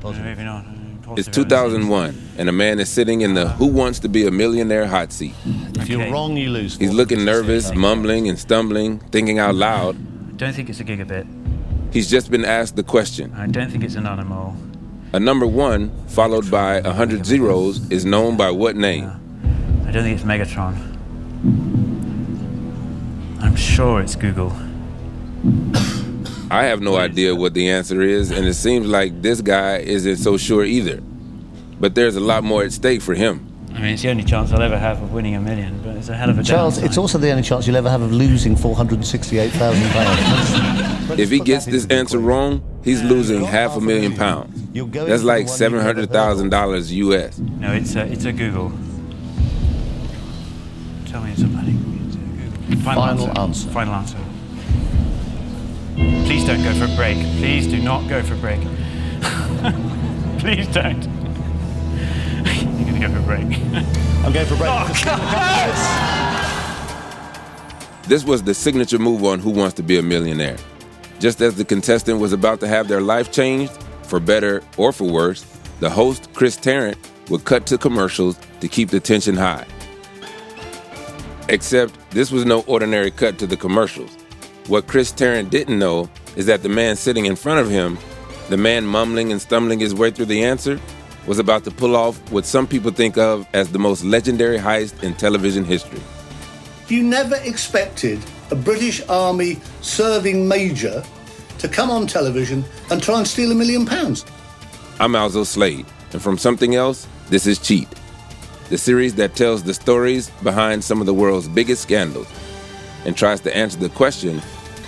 positive. Maybe not. It's 2001, and a man is sitting in the ah. Who Wants to Be a Millionaire hot seat. If you're wrong, you lose. He's looking nervous, mumbling and stumbling, thinking out loud. I Don't think it's a gigabit. He's just been asked the question. I don't think it's a nanomole. A number one, followed by a hundred zeros, is known by what ah. name? I don't think it's Megatron. I'm sure it's googol. I have no idea what the answer is, and it seems like this guy isn't so sure either. But there's a lot more at stake for him. I mean, it's the only chance I'll ever have of winning a million, but it's a hell of a Charles, downside. it's also the only chance you'll ever have of losing four hundred sixty-eight thousand pounds. If he gets this answer wrong, he's losing half a million pounds. That's like seven hundred thousand dollars US. No, it's a, it's a googol. Tell me somebody. It's a googol. Final answer. Final answer. Please don't go for a break. Please do not go for a break. Please don't. You're gonna go for a break. I'm going for a break. Oh, this was the signature move on Who Wants to Be a Millionaire. Just as the contestant was about to have their life changed, for better or for worse, the host, Chris Tarrant, would cut to commercials to keep the tension high. Except this was no ordinary cut to the commercials. What Chris Tarrant didn't know is that the man sitting in front of him, the man mumbling and stumbling his way through the answer, was about to pull off what some people think of as the most legendary heist in television history. You never expected a British Army serving major to come on television and try and steal a million pounds. I'm Alzo Slade, and from Somethin' Else, this is Cheat, the series that tells the stories behind some of the world's biggest scandals and tries to answer the question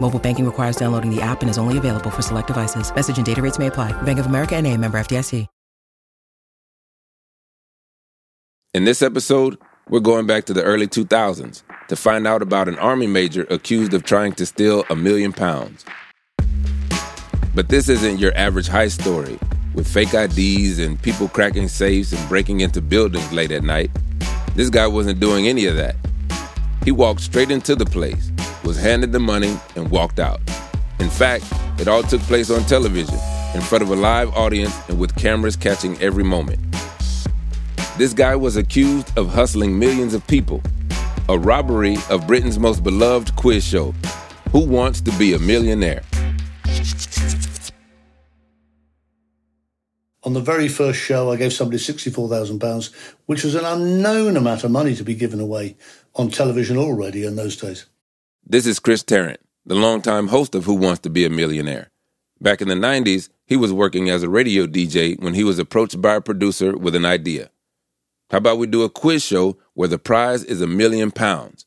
Mobile banking requires downloading the app and is only available for select devices. Message and data rates may apply. Bank of America and a member FDIC. In this episode, we're going back to the early 2000s to find out about an army major accused of trying to steal a million pounds. But this isn't your average heist story with fake IDs and people cracking safes and breaking into buildings late at night. This guy wasn't doing any of that. He walked straight into the place, was handed the money, and walked out. In fact, it all took place on television, in front of a live audience and with cameras catching every moment. This guy was accused of hustling millions of people, a robbery of Britain's most beloved quiz show, Who Wants to Be a Millionaire? On the very first show, I gave somebody £64,000, which was an unknown amount of money to be given away on television already in those days. This is Chris Tarrant, the longtime host of Who Wants to Be a Millionaire. Back in the 90s, he was working as a radio DJ when he was approached by a producer with an idea. How about we do a quiz show where the prize is a million pounds?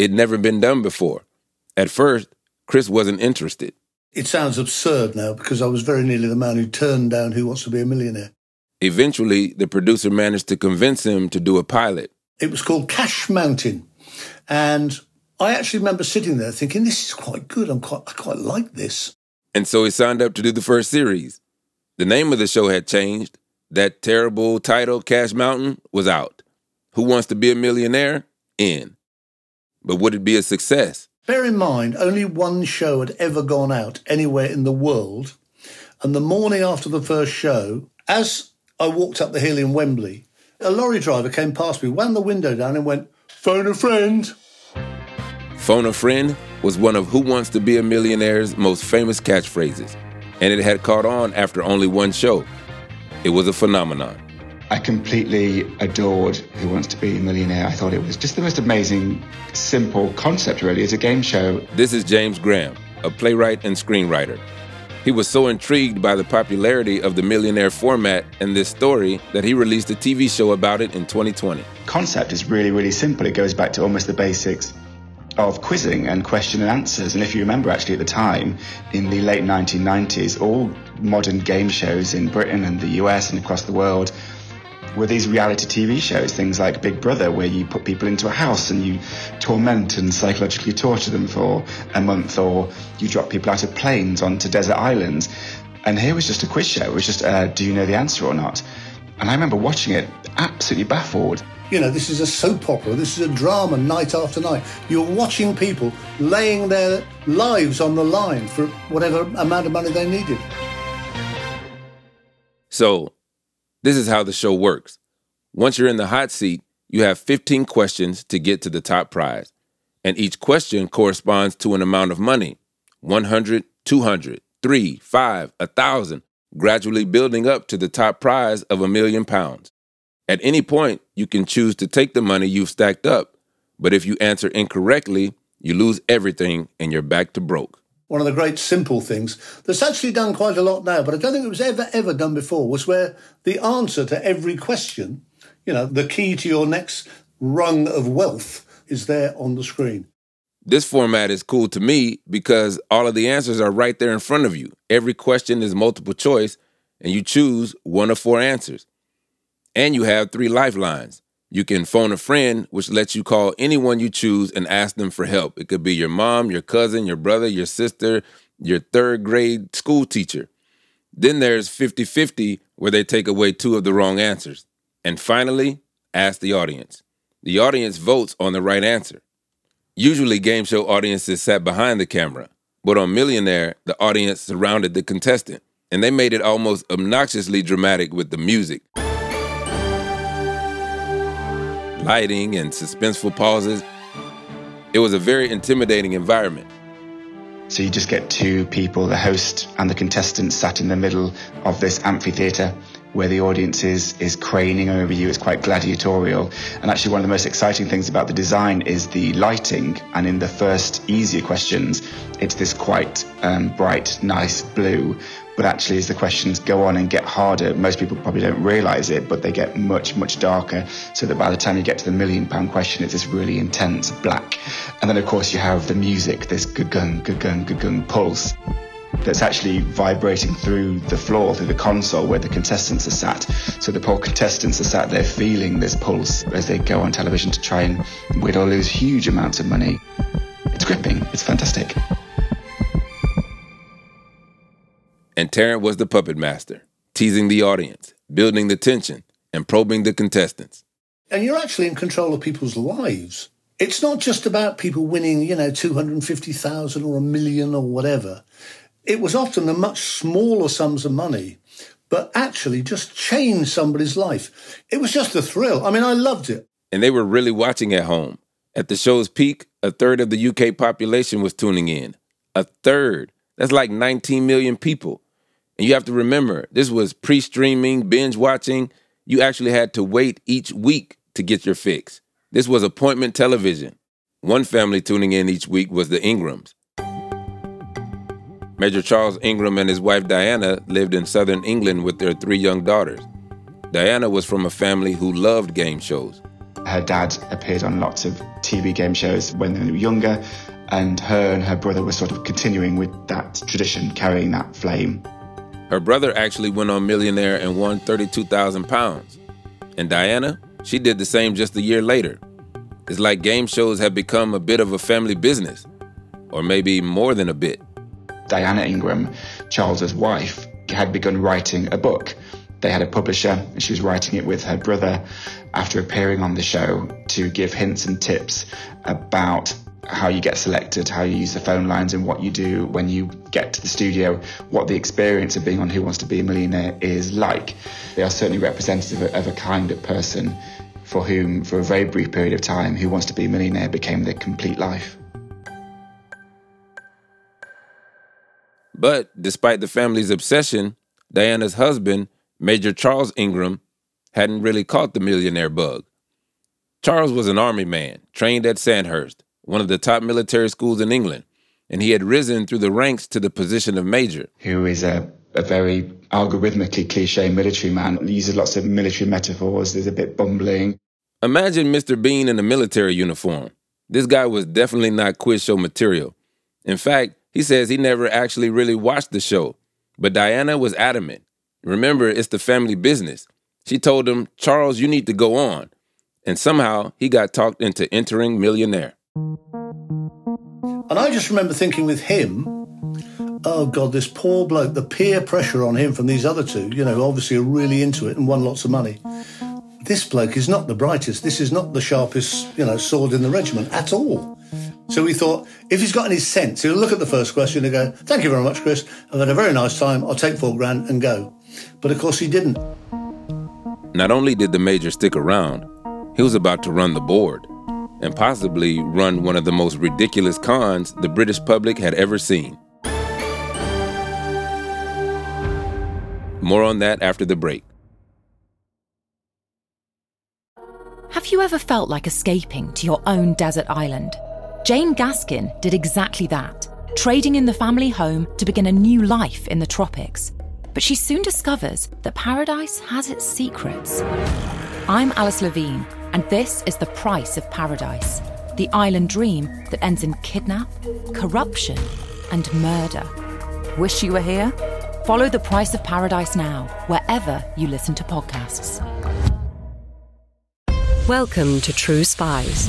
It'd never been done before. At first, Chris wasn't interested. It sounds absurd now because I was very nearly the man who turned down Who Wants to Be a Millionaire. Eventually, the producer managed to convince him to do a pilot. It was called Cash Mountain. And I actually remember sitting there thinking, this is quite good. I'm quite, I quite like this. And so he signed up to do the first series. The name of the show had changed. That terrible title, Cash Mountain, was out. Who Wants to Be a Millionaire? In. But would it be a success? Bear in mind, only one show had ever gone out anywhere in the world. And the morning after the first show, as I walked up the hill in Wembley, a lorry driver came past me, wound the window down, and went, Phone a friend. Phone a friend was one of Who Wants to Be a Millionaire's most famous catchphrases, and it had caught on after only one show. It was a phenomenon. I completely adored Who Wants to Be a Millionaire. I thought it was just the most amazing, simple concept, really, as a game show. This is James Graham, a playwright and screenwriter. He was so intrigued by the popularity of the millionaire format and this story that he released a TV show about it in 2020. Concept is really, really simple. It goes back to almost the basics of quizzing and question and answers. And if you remember, actually, at the time, in the late 1990s, all modern game shows in Britain and the US and across the world were these reality TV shows, things like Big Brother, where you put people into a house and you torment and psychologically torture them for a month, or you drop people out of planes onto desert islands. And here was just a quiz show. It was just, uh, do you know the answer or not? And I remember watching it absolutely baffled. You know, this is a soap opera, this is a drama night after night. You're watching people laying their lives on the line for whatever amount of money they needed. So, this is how the show works. Once you're in the hot seat, you have 15 questions to get to the top prize. And each question corresponds to an amount of money 100, 200, 3, 5, 1,000, gradually building up to the top prize of a million pounds. At any point, you can choose to take the money you've stacked up, but if you answer incorrectly, you lose everything and you're back to broke. One of the great simple things that's actually done quite a lot now, but I don't think it was ever, ever done before, was where the answer to every question, you know, the key to your next rung of wealth is there on the screen. This format is cool to me because all of the answers are right there in front of you. Every question is multiple choice, and you choose one of four answers. And you have three lifelines. You can phone a friend, which lets you call anyone you choose and ask them for help. It could be your mom, your cousin, your brother, your sister, your third grade school teacher. Then there's 50 50, where they take away two of the wrong answers. And finally, ask the audience. The audience votes on the right answer. Usually, game show audiences sat behind the camera, but on Millionaire, the audience surrounded the contestant, and they made it almost obnoxiously dramatic with the music lighting and suspenseful pauses. It was a very intimidating environment. So you just get two people, the host and the contestant, sat in the middle of this amphitheatre where the audience is, is craning over you. It's quite gladiatorial. And actually, one of the most exciting things about the design is the lighting. And in the first easier questions, it's this quite um, bright, nice blue. But actually, as the questions go on and get harder, most people probably don't realize it, but they get much, much darker. So that by the time you get to the million pound question, it's this really intense black. And then, of course, you have the music, this gugung, gugung, gugung pulse that's actually vibrating through the floor, through the console where the contestants are sat. So the poor contestants are sat there feeling this pulse as they go on television to try and win or lose huge amounts of money. It's gripping, it's fantastic. And Tarrant was the puppet master, teasing the audience, building the tension, and probing the contestants. And you're actually in control of people's lives. It's not just about people winning, you know, 250,000 or a million or whatever. It was often the much smaller sums of money, but actually just changed somebody's life. It was just a thrill. I mean, I loved it. And they were really watching at home. At the show's peak, a third of the UK population was tuning in. A third. That's like 19 million people. And you have to remember, this was pre streaming, binge watching. You actually had to wait each week to get your fix. This was appointment television. One family tuning in each week was the Ingrams. Major Charles Ingram and his wife Diana lived in southern England with their three young daughters. Diana was from a family who loved game shows. Her dad appeared on lots of TV game shows when they were younger, and her and her brother were sort of continuing with that tradition, carrying that flame. Her brother actually went on Millionaire and won 32,000 pounds. And Diana, she did the same just a year later. It's like game shows have become a bit of a family business, or maybe more than a bit. Diana Ingram, Charles's wife, had begun writing a book. They had a publisher, and she was writing it with her brother after appearing on the show to give hints and tips about how you get selected, how you use the phone lines, and what you do when you get to the studio, what the experience of being on Who Wants to Be a Millionaire is like. They are certainly representative of a kind of person for whom, for a very brief period of time, Who Wants to Be a Millionaire became their complete life. But despite the family's obsession, Diana's husband, Major Charles Ingram, hadn't really caught the millionaire bug. Charles was an army man, trained at Sandhurst, one of the top military schools in England, and he had risen through the ranks to the position of major. Who is a, a very algorithmically cliche military man. He uses lots of military metaphors. There's a bit bumbling. Imagine Mr. Bean in a military uniform. This guy was definitely not quiz show material. In fact, he says he never actually really watched the show. But Diana was adamant. Remember, it's the family business. She told him, Charles, you need to go on. And somehow he got talked into entering Millionaire. And I just remember thinking with him, oh God, this poor bloke, the peer pressure on him from these other two, you know, obviously are really into it and won lots of money. This bloke is not the brightest. This is not the sharpest, you know, sword in the regiment at all. So we thought, if he's got any sense, he'll look at the first question and go, thank you very much, Chris. I've had a very nice time. I'll take four grand and go. But of course he didn't. Not only did the major stick around, he was about to run the board and possibly run one of the most ridiculous cons the British public had ever seen. More on that after the break. Have you ever felt like escaping to your own desert island? Jane Gaskin did exactly that, trading in the family home to begin a new life in the tropics. But she soon discovers that paradise has its secrets. I'm Alice Levine, and this is The Price of Paradise the island dream that ends in kidnap, corruption, and murder. Wish you were here? Follow The Price of Paradise now, wherever you listen to podcasts. Welcome to True Spies,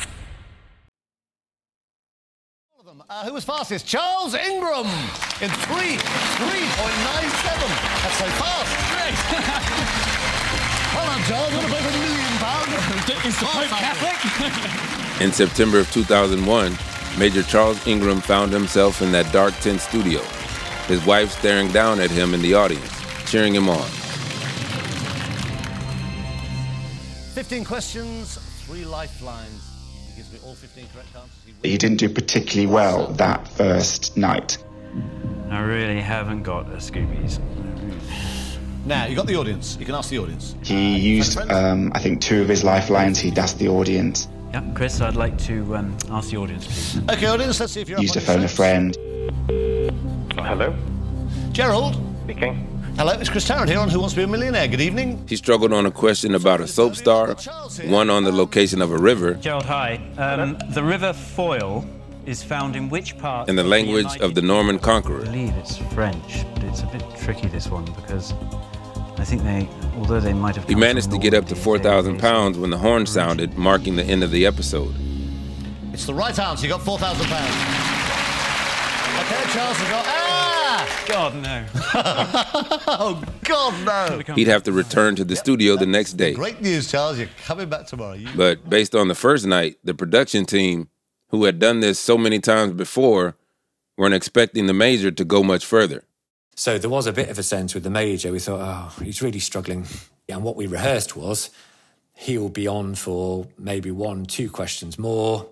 Uh, who was fastest? Charles Ingram in 3, 3.97. That's so fast. Great. well done, Charles. What about a million pounds? Is the Pope Catholic? In September of 2001, Major Charles Ingram found himself in that dark tent studio, his wife staring down at him in the audience, cheering him on. 15 questions, three lifelines. He gives me all 15 correct answers. He didn't do particularly well that first night. I really haven't got a Scoobies. Now, you got the audience. You can ask the audience. He used, um, I think, two of his lifelines. He'd asked the audience. Yeah, Chris, I'd like to um, ask the audience, please. Okay, audience, let's see if you're Used to phone a friend. Hello? Gerald? Speaking. Hello, it's Chris Tarrant here on Who Wants to Be a Millionaire. Good evening. He struggled on a question about a soap star, one on the location of a river, Gerald, hi. Um, the River Foyle is found in which part? In the language of the Norman Conqueror. I believe it's French, but it's a bit tricky this one because I think they, although they might have. He managed to get up to 4,000 pounds when the horn sounded, marking the end of the episode. It's the right answer. You got £4,000. Okay, Charles, you got. God no. Oh, God, no. He'd have to return to the studio the next day. Great news, Charles. You're coming back tomorrow. You... But based on the first night, the production team, who had done this so many times before, weren't expecting the major to go much further. So there was a bit of a sense with the major. We thought, oh, he's really struggling. And what we rehearsed was he'll be on for maybe one, two questions more.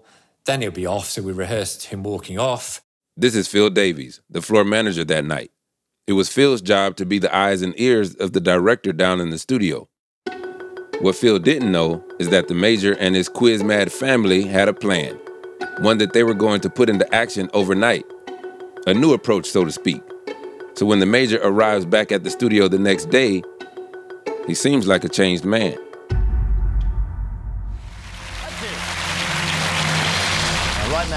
Then he'll be off. So we rehearsed him walking off. This is Phil Davies, the floor manager that night. It was Phil's job to be the eyes and ears of the director down in the studio. What Phil didn't know is that the major and his quiz mad family had a plan, one that they were going to put into action overnight, a new approach, so to speak. So when the major arrives back at the studio the next day, he seems like a changed man.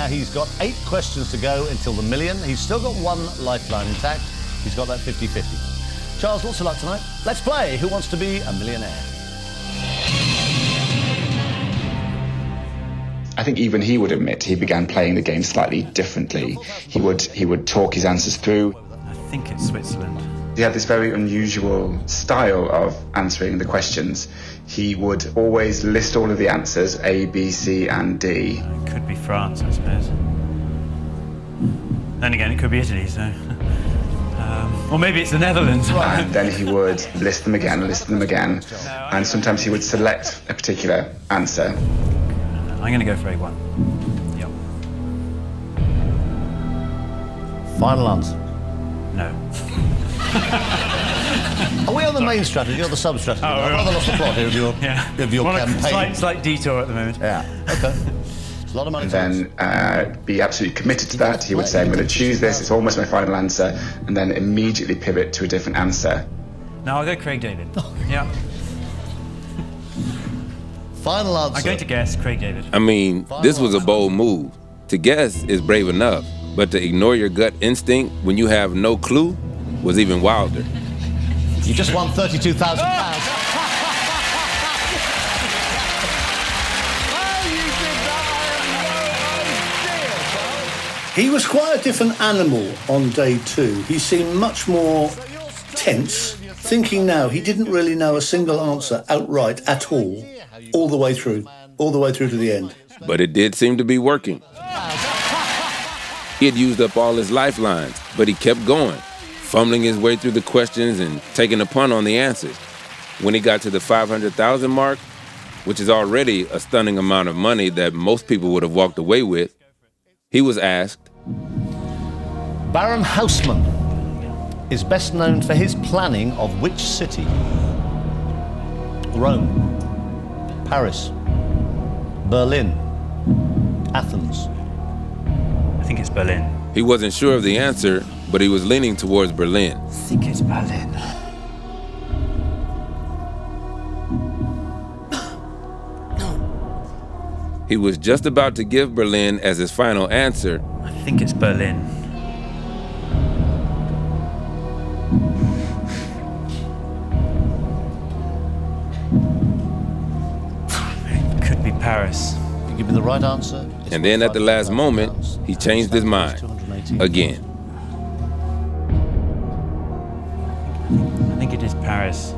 Now, he's got eight questions to go until the million. He's still got one lifeline intact. He's got that 50 50. Charles, lots of luck tonight. Let's play Who Wants to Be a Millionaire? I think even he would admit he began playing the game slightly differently. He would he would talk his answers through. I think it's Switzerland. He had this very unusual style of answering the questions. He would always list all of the answers A, B, C, and D. It could be France, I suppose. Then again, it could be Italy, so. Um, or maybe it's the Netherlands. And then he would list them again, list them again, and sometimes he would select a particular answer. I'm going to go for A1. Yep. Final answer. No. Are we on the main strategy or the sub strategy? Oh, I've rather on- lost the plot here of your, Yeah. of your Well, campaign. Slight, slight detour at the moment. Yeah, okay. It's a lot of money. and then uh, be absolutely committed to that. He would say, I'm going to choose this, it's almost my final answer, and then immediately pivot to a different answer. Now I'll go Craig David. Yeah. Final answer. I'm going to guess Craig David. I mean, this was a bold move. To guess is brave enough, but to ignore your gut instinct when you have no clue was even wilder. You just won thirty-two thousand pounds. He was quite a different animal on day two. He seemed much more tense. Thinking now, he didn't really know a single answer outright at all, all the way through, all the way through to the end. But it did seem to be working. He had used up all his lifelines, but he kept going, fumbling his way through the questions and taking a punt on the answers. When he got to the 500,000 mark, which is already a stunning amount of money that most people would have walked away with, he was asked, Baron Haussmann is best known for his planning of which city? Rome, Paris, Berlin, Athens. I think it's Berlin. he wasn't sure of the answer, but he was leaning towards Berlin. I think it's Berlin. He was just about to give Berlin as his final answer I think it's Berlin. It could be Paris. You give me the right answer. And then at the last moment, he changed his mind again. Paris.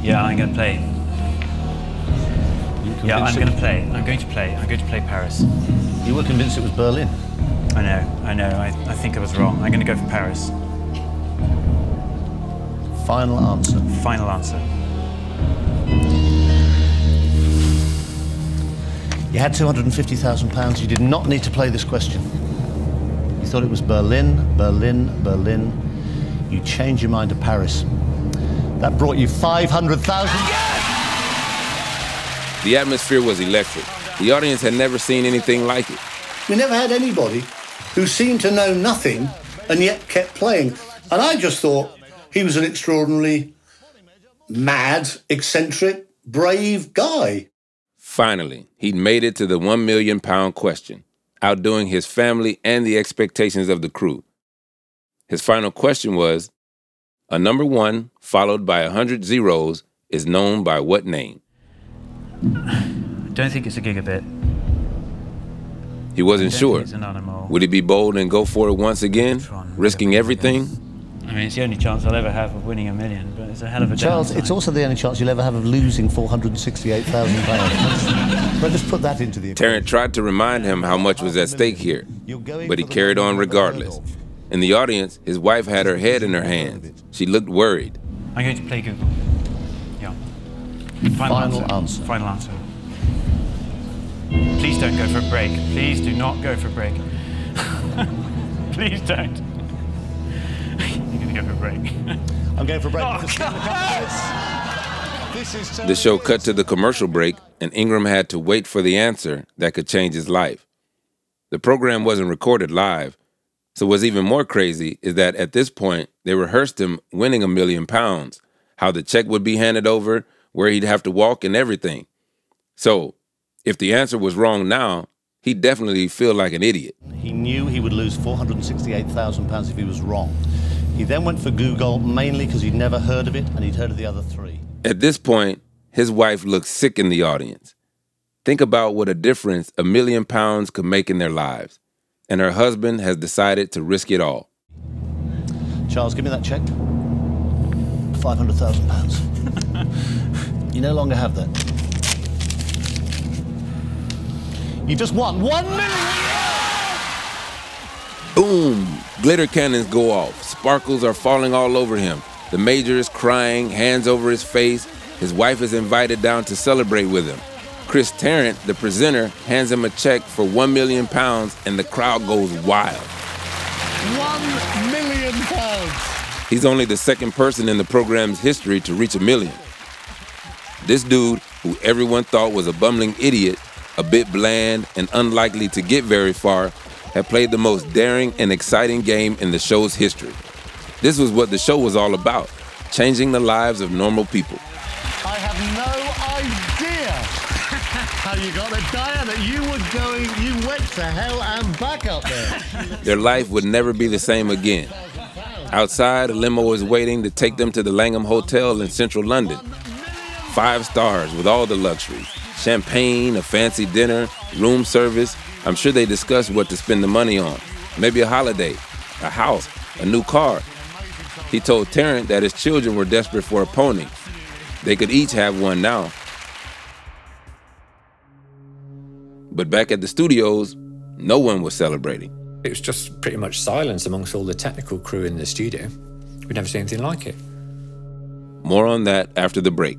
Yeah, I'm going to play. Yeah, I'm going to play. I'm going to play. I'm going to play Paris. You were convinced it was Berlin. I know, I know. I, I think I was wrong. I'm going to go for Paris. Final answer. Final answer. You had £250,000. You did not need to play this question. You thought it was Berlin, Berlin, Berlin. You changed your mind to Paris. That brought you 500,000. The atmosphere was electric. The audience had never seen anything like it. We never had anybody who seemed to know nothing and yet kept playing. And I just thought he was an extraordinarily mad, eccentric, brave guy. Finally, he'd made it to the one million pound question, outdoing his family and the expectations of the crew. His final question was A number one, followed by a hundred zeros, is known by what name? I don't think it's a gigabit. He wasn't sure. think It's a nanomole. Would he be bold and go for it once again, risking everything? I mean, it's the only chance I'll ever have of winning a million, but it's a hell of a chance. Charles, downside. it's also the only chance you'll ever have of losing £468,000. but just put that into the Tarrant tried to remind him how much was at stake here, but he carried on regardless. In the audience, his wife had her head in her hands. She looked worried. I'm going to play googol. Yeah. Final answer. Final answer. Please don't go for a break. Please do not go for a break. Please don't. You're going to go for a break. I'm going for a break. Oh, God. This is The show cut to the commercial break, and Ingram had to wait for the answer that could change his life. The program wasn't recorded live, so what's even more crazy is that at this point, they rehearsed him winning a million pounds, how the check would be handed over, where he'd have to walk, and everything. So, if the answer was wrong now, he'd definitely feel like an idiot. He knew he would lose £468,000 if he was wrong. He then went for googol mainly because he'd never heard of it and he'd heard of the other three. At this point, his wife looked sick in the audience. Think about what a difference a million pounds could make in their lives. And her husband has decided to risk it all. Charles, give me that check. £500,000. you no longer have that. You just won one million! Boom! Glitter cannons go off. Sparkles are falling all over him. The major is crying, hands over his face. His wife is invited down to celebrate with him. Chris Tarrant, the presenter, hands him a check for one million pounds, and the crowd goes wild. One million pounds! He's only the second person in the program's history to reach a million. This dude, who everyone thought was a bumbling idiot, a bit bland, and unlikely to get very far, had played the most daring and exciting game in the show's history. This was what the show was all about changing the lives of normal people. How you got there. Diana, you were going, you went to hell and back up there. Their life would never be the same again. Outside, a limo was waiting to take them to the Langham Hotel in central London. Five stars with all the luxuries champagne, a fancy dinner, room service. I'm sure they discussed what to spend the money on. Maybe a holiday, a house, a new car. He told Tarrant that his children were desperate for a pony. They could each have one now. But back at the studios, no one was celebrating. It was just pretty much silence amongst all the technical crew in the studio. We'd never seen anything like it. More on that after the break.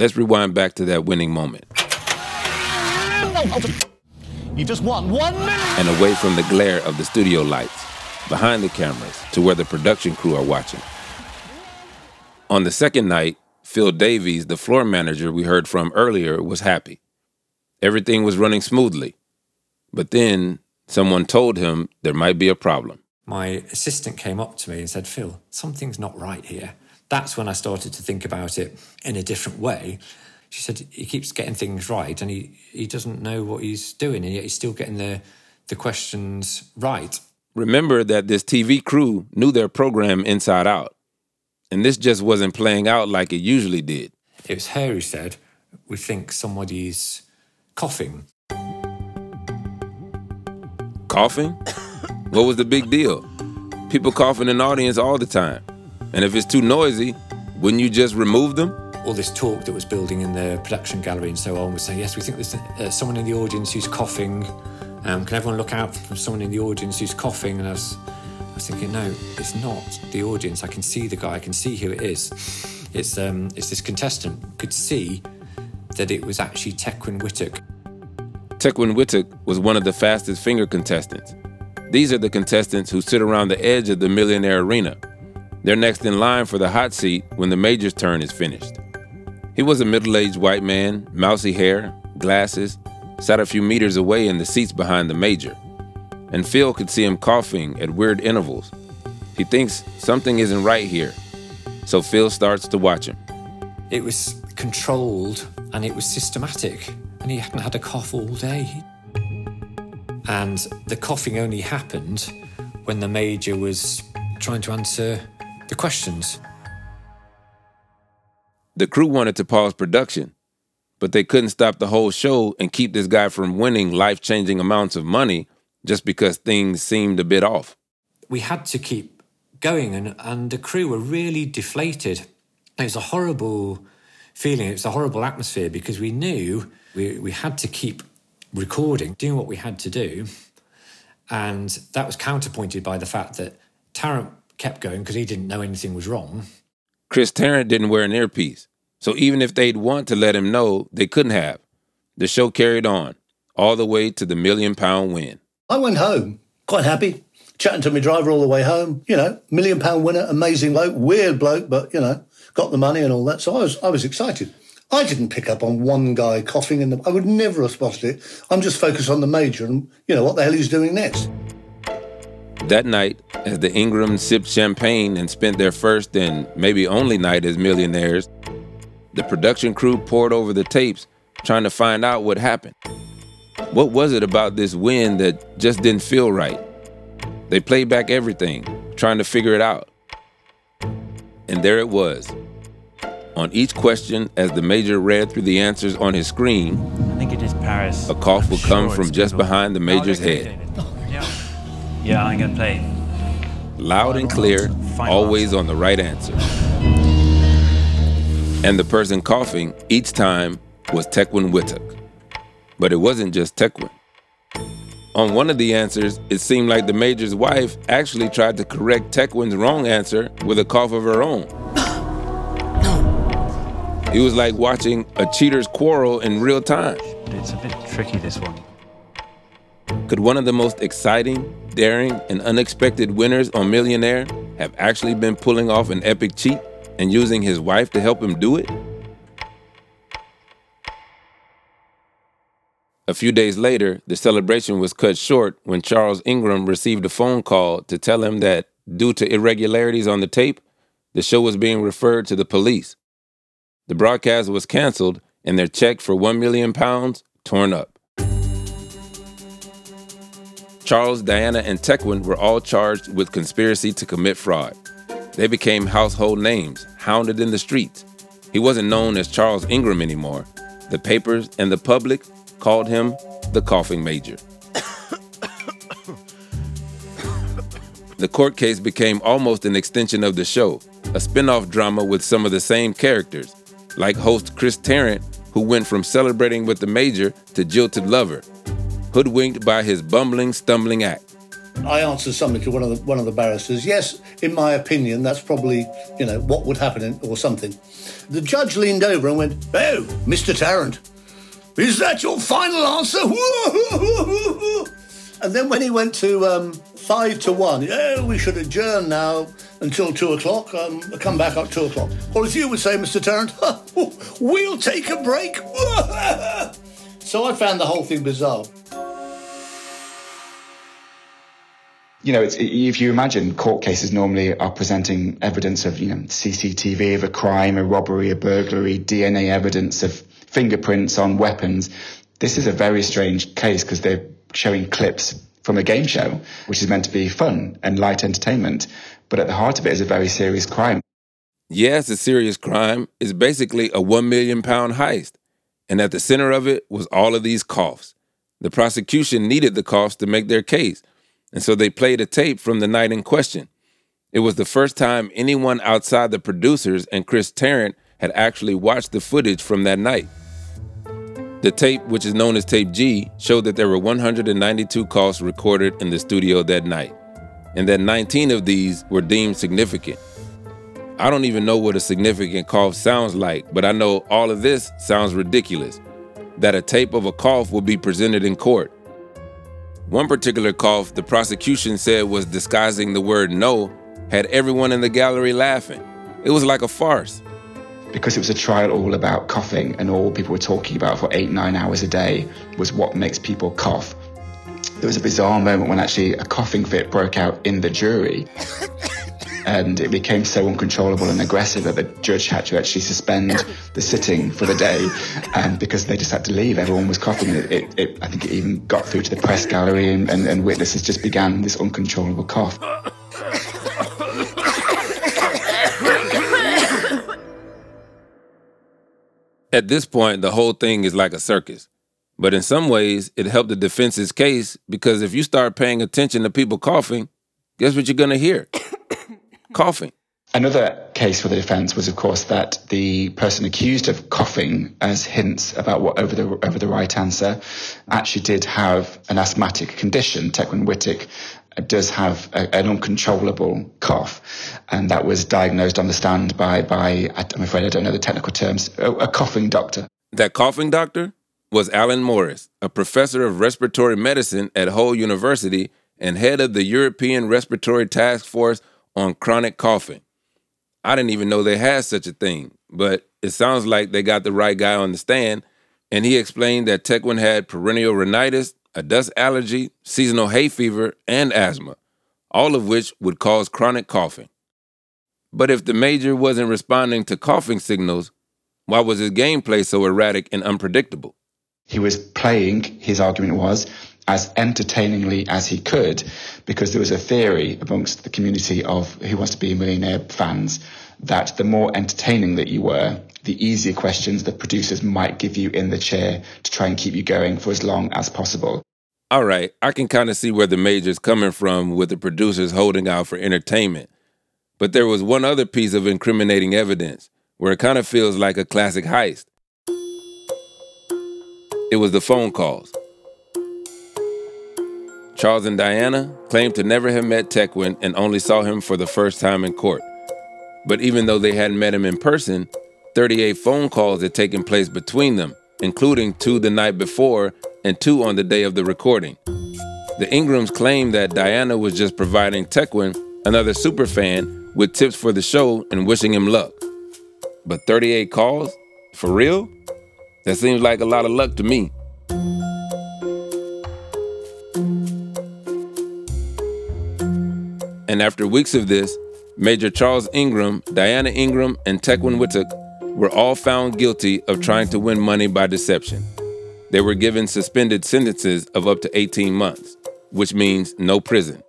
Let's rewind back to that winning moment You just won one million. and away from the glare of the studio lights, behind the cameras, to where the production crew are watching. On the second night, Phil Davies, the floor manager we heard from earlier, was happy. Everything was running smoothly. But then someone told him there might be a problem. My assistant came up to me and said, Phil, something's not right here. That's when I started to think about it in a different way. She said, he keeps getting things right and he, he doesn't know what he's doing, and yet he's still getting the, the questions right. Remember that this TV crew knew their program inside out. And this just wasn't playing out like it usually did. It was her who said, We think somebody's coughing. Coughing? what was the big deal? People coughing in the audience all the time. And if it's too noisy, wouldn't you just remove them? All this talk that was building in the production gallery and so on would say, Yes, we think there's uh, someone in the audience who's coughing. Um, can everyone look out for someone in the audience who's coughing? And I was, I was thinking, No, it's not the audience. I can see the guy, I can see who it is. It's, um, it's this contestant. Could see that it was actually Tecwen Whittock. Tecwen Whittock was one of the fastest finger contestants. These are the contestants who sit around the edge of the millionaire arena. They're next in line for the hot seat when the major's turn is finished. He was a middle aged white man, mousy hair, glasses, sat a few meters away in the seats behind the major. And Phil could see him coughing at weird intervals. He thinks something isn't right here. So Phil starts to watch him. It was controlled and it was systematic, and he hadn't had a cough all day. And the coughing only happened when the major was trying to answer the questions. The crew wanted to pause production, but they couldn't stop the whole show and keep this guy from winning life changing amounts of money just because things seemed a bit off. We had to keep going, and, and the crew were really deflated. It was a horrible feeling, it was a horrible atmosphere because we knew we, we had to keep recording, doing what we had to do. And that was counterpointed by the fact that Tarrant kept going because he didn't know anything was wrong. Chris Tarrant didn't wear an earpiece, so even if they'd want to let him know, they couldn't have. The show carried on, all the way to the million pound win. I went home quite happy, chatting to my driver all the way home. You know, million pound winner, amazing bloke, weird bloke, but you know, got the money and all that. So I was, I was excited. I didn't pick up on one guy coughing in the. I would never have spotted it. I'm just focused on the major and, you know, what the hell he's doing next. That night, as the Ingrams sipped champagne and spent their first and maybe only night as millionaires, the production crew poured over the tapes trying to find out what happened. What was it about this win that just didn't feel right? They played back everything, trying to figure it out. And there it was. On each question, as the major read through the answers on his screen, I think it is Paris. a cough I'm would come from just behind the major's head. Yeah. I'm gonna play. Loud and clear, always on the right answer. And the person coughing each time was Tecwen Whittock. But it wasn't just Tecwen. On one of the answers, it seemed like the major's wife actually tried to correct Tecwen's wrong answer with a cough of her own. It was like watching a cheater's quarrel in real time. It's a bit tricky, this one. Could one of the most exciting, daring, and unexpected winners on Millionaire have actually been pulling off an epic cheat and using his wife to help him do it? A few days later, the celebration was cut short when Charles Ingram received a phone call to tell him that, due to irregularities on the tape, the show was being referred to the police. The broadcast was canceled and their check for 1 million pounds torn up. Charles, Diana, and Tecwen were all charged with conspiracy to commit fraud. They became household names, hounded in the streets. He wasn't known as Charles Ingram anymore. The papers and the public called him the coughing major. the court case became almost an extension of the show, a spin-off drama with some of the same characters, like host Chris Tarrant, who went from celebrating with the major to jilted lover, hoodwinked by his bumbling, stumbling act. I answered something to one of the one of the barristers. Yes, in my opinion, that's probably you know what would happen in, or something. The judge leaned over and went, "Oh, Mr. Tarrant, is that your final answer?" and then when he went to um, five to one, yeah, we should adjourn now until two o'clock. Um, come back at two o'clock. Or as you would say, Mr. Tarrant, we'll take a break. so I found the whole thing bizarre. You know, if you imagine court cases normally are presenting evidence of, you know, CCTV of a crime, a robbery, a burglary, DNA evidence of fingerprints on weapons. This is a very strange case because they're showing clips from a game show, which is meant to be fun and light entertainment. But at the heart of it is a very serious crime. Yeah, a serious crime. It's basically a one million pound heist. And at the center of it was all of these coughs. The prosecution needed the coughs to make their case. And so they played a tape from the night in question. It was the first time anyone outside the producers and Chris Tarrant had actually watched the footage from that night. The tape, which is known as Tape G, showed that there were 192 coughs recorded in the studio that night, and that 19 of these were deemed significant. I don't even know what a significant cough sounds like, but I know all of this sounds ridiculous that a tape of a cough would be presented in court. One particular cough the prosecution said was disguising the word no had everyone in the gallery laughing. It was like a farce. Because it was a trial all about coughing and all people were talking about for eight, nine hours a day was what makes people cough. There was a bizarre moment when actually a coughing fit broke out in the jury. and it became so uncontrollable and aggressive that the judge had to actually suspend the sitting for the day um, because they just had to leave. Everyone was coughing. It, it, it, I think it even got through to the press gallery, and, and, and witnesses just began this uncontrollable cough. At this point, the whole thing is like a circus. But in some ways, it helped the defense's case because if you start paying attention to people coughing, guess what you're going to hear? Coughing. Another case for the defence was, of course, that the person accused of coughing as hints about what over the over the right answer actually did have an asthmatic condition. Tecwen Whittock does have a, an uncontrollable cough, and that was diagnosed on the stand by by I'm afraid I don't know the technical terms a, a coughing doctor. That coughing doctor was Alyn Morice, a professor of respiratory medicine at Hull University and head of the European Respiratory Task Force on chronic coughing. I didn't even know they had such a thing, but it sounds like they got the right guy on the stand, and he explained that Tecwen had perennial rhinitis, a dust allergy, seasonal hay fever, and asthma, all of which would cause chronic coughing. But if the major wasn't responding to coughing signals, why was his gameplay so erratic and unpredictable? He was playing, his argument was, as entertainingly as he could, because there was a theory amongst the community of Who Wants to Be a Millionaire fans that the more entertaining that you were, the easier questions the producers might give you in the chair to try and keep you going for as long as possible. All right, I can kind of see where the major's coming from with the producers holding out for entertainment. But there was one other piece of incriminating evidence where it kind of feels like a classic heist. It was the phone calls. Charles and Diana claimed to never have met Tecwen and only saw him for the first time in court. But even though they hadn't met him in person, 38 phone calls had taken place between them, including two the night before and two on the day of the recording. The Ingrams claimed that Diana was just providing Tecwen, another superfan, with tips for the show and wishing him luck. But 38 calls? For real? That seems like a lot of luck to me. And after weeks of this, Major Charles Ingram, Diana Ingram, and Tecwen Whittock were all found guilty of trying to win money by deception. They were given suspended sentences of up to 18 months, which means no prison.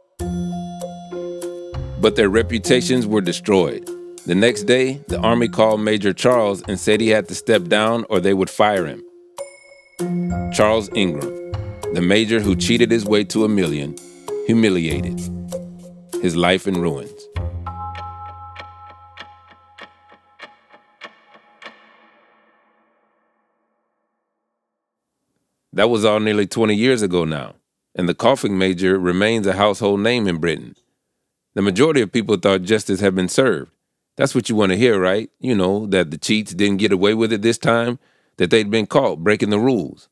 But their reputations were destroyed. The next day, the Army called Major Charles and said he had to step down or they would fire him. Charles Ingram, the major who cheated his way to a million, humiliated, his life in ruins. That was all nearly 20 years ago now, and the coughing major remains a household name in Britain. The majority of people thought justice had been served. That's what you want to hear, right? You know, that the cheats didn't get away with it this time, that they'd been caught breaking the rules.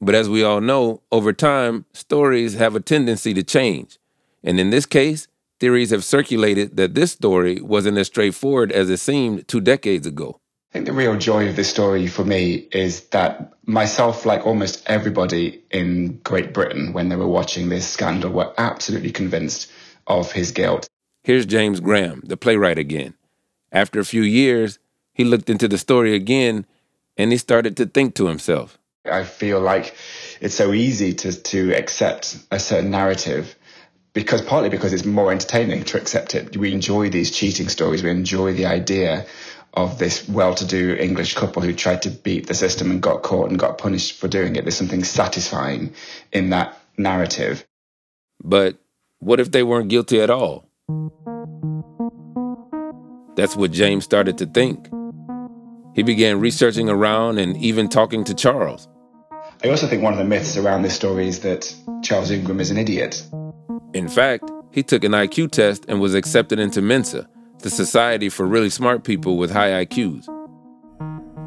But as we all know, over time, stories have a tendency to change. And in this case, theories have circulated that this story wasn't as straightforward as it seemed two decades ago. I think the real joy of this story for me is that myself, like almost everybody in Great Britain, when they were watching this scandal, were absolutely convinced of his guilt. Here's James Graham, the playwright again. After a few years, he looked into the story again and he started to think to himself. I feel like it's so easy to, to accept a certain narrative because partly because it's more entertaining to accept it. We enjoy these cheating stories. We enjoy the idea of this well-to-do English couple who tried to beat the system and got caught and got punished for doing it. There's something satisfying in that narrative. But what if they weren't guilty at all? That's what James started to think. He began researching around and even talking to Charles. I also think one of the myths around this story is that Charles Ingram is an idiot. In fact, he took an IQ test and was accepted into Mensa, the society for really smart people with high IQs.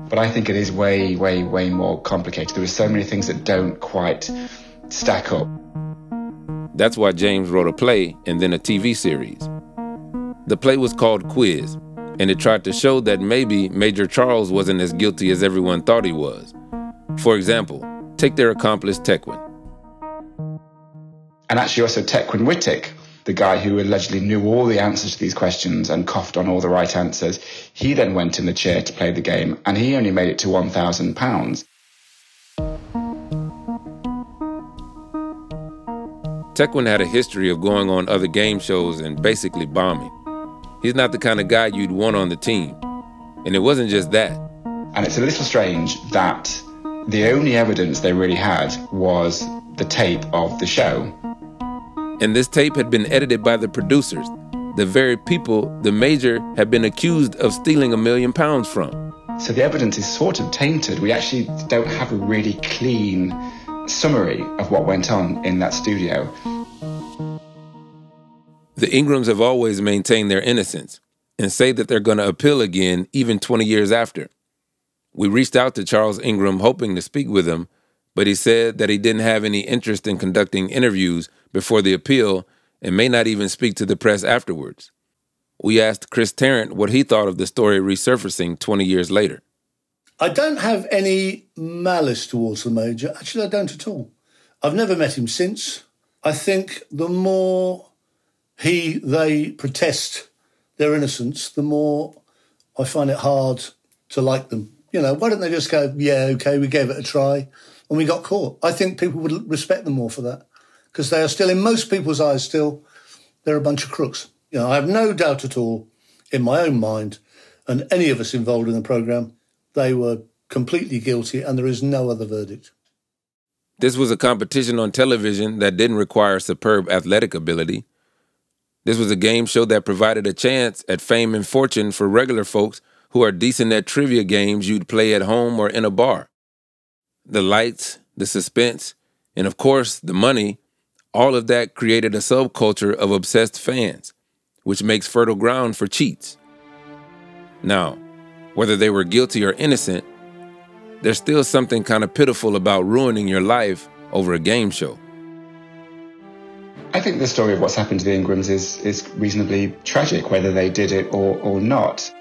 But I think it is way, way, way more complicated. There are so many things that don't quite stack up. That's why James wrote a play and then a TV series. The play was called Quiz, and it tried to show that maybe Major Charles wasn't as guilty as everyone thought he was. For example, take their accomplice Tecwen. And actually, also Tecwen Whittock, the guy who allegedly knew all the answers to these questions and coughed on all the right answers, he then went in the chair to play the game and he only made it to £1,000. Tecwen had a history of going on other game shows and basically bombing. He's not the kind of guy you'd want on the team. And it wasn't just that. And it's a little strange that the only evidence they really had was the tape of the show. And this tape had been edited by the producers, the very people the major had been accused of stealing a million pounds from. So the evidence is sort of tainted. We actually don't have a really clean summary of what went on in that studio. The Ingrams have always maintained their innocence and say that they're going to appeal again even 20 years after. We reached out to Charles Ingram hoping to speak with him, but he said that he didn't have any interest in conducting interviews before the appeal and may not even speak to the press afterwards. we asked Chris Tarrant what he thought of the story resurfacing 20 years later. I don't have any malice towards the Major. Actually, I don't at all. I've never met him since. I think the more he, they protest their innocence, the more I find it hard to like them. You know, why don't they just go, yeah, okay, we gave it a try and we got caught? I think people would respect them more for that because they are still, in most people's eyes, still, they're a bunch of crooks. You know, I have no doubt at all in my own mind and any of us involved in the programme, they were completely guilty and there is no other verdict. This was a competition on television that didn't require superb athletic ability. This was a game show that provided a chance at fame and fortune for regular folks who are decent at trivia games you'd play at home or in a bar. The lights, the suspense, and of course, the money, all of that created a subculture of obsessed fans, which makes fertile ground for cheats. Now, whether they were guilty or innocent, there's still something kind of pitiful about ruining your life over a game show. I think the story of what's happened to the Ingrams is, is reasonably tragic, whether they did it or, or not.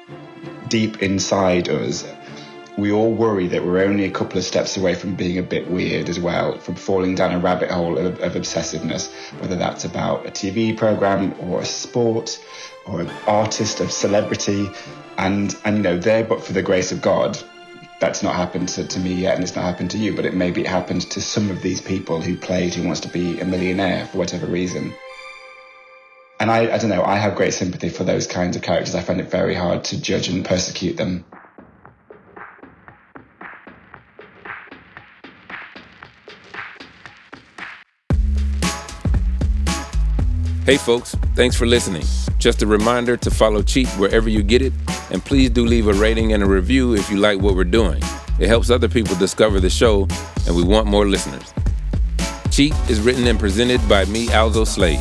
Deep inside us, we all worry that we're only a couple of steps away from being a bit weird as well, from falling down a rabbit hole of, of obsessiveness, whether that's about a TV program or a sport or an artist, a celebrity. And, and you know, there, but for the grace of God, that's not happened to, to, me yet and it's not happened to you, but it maybe it happened to some of these people who played Who Wants to Be a Millionaire for whatever reason. And I, I don't know, I have great sympathy for those kinds of characters. I find it very hard to judge and persecute them. Hey folks, thanks for listening. Just a reminder to follow Cheat wherever you get it, and please do leave a rating and a review if you like what we're doing. It helps other people discover the show, and we want more listeners. Cheat is written and presented by me, Alzo Slade.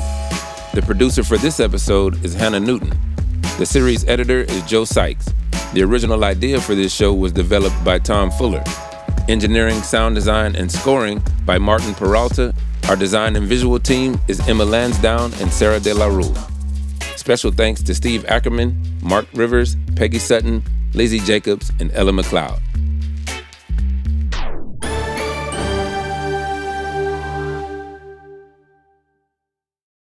The producer for this episode is Hannah Newton. The series editor is Joe Sykes. The original idea for this show was developed by Tom Fuller. Engineering, sound design, and scoring by Martin Peralta our design and visual team is Emma Lansdowne and Sarah De La Rue. Special thanks to Steve Ackerman, Mark Rivers, Peggy Sutton, Lizzie Jacobs, and Ella McLeod.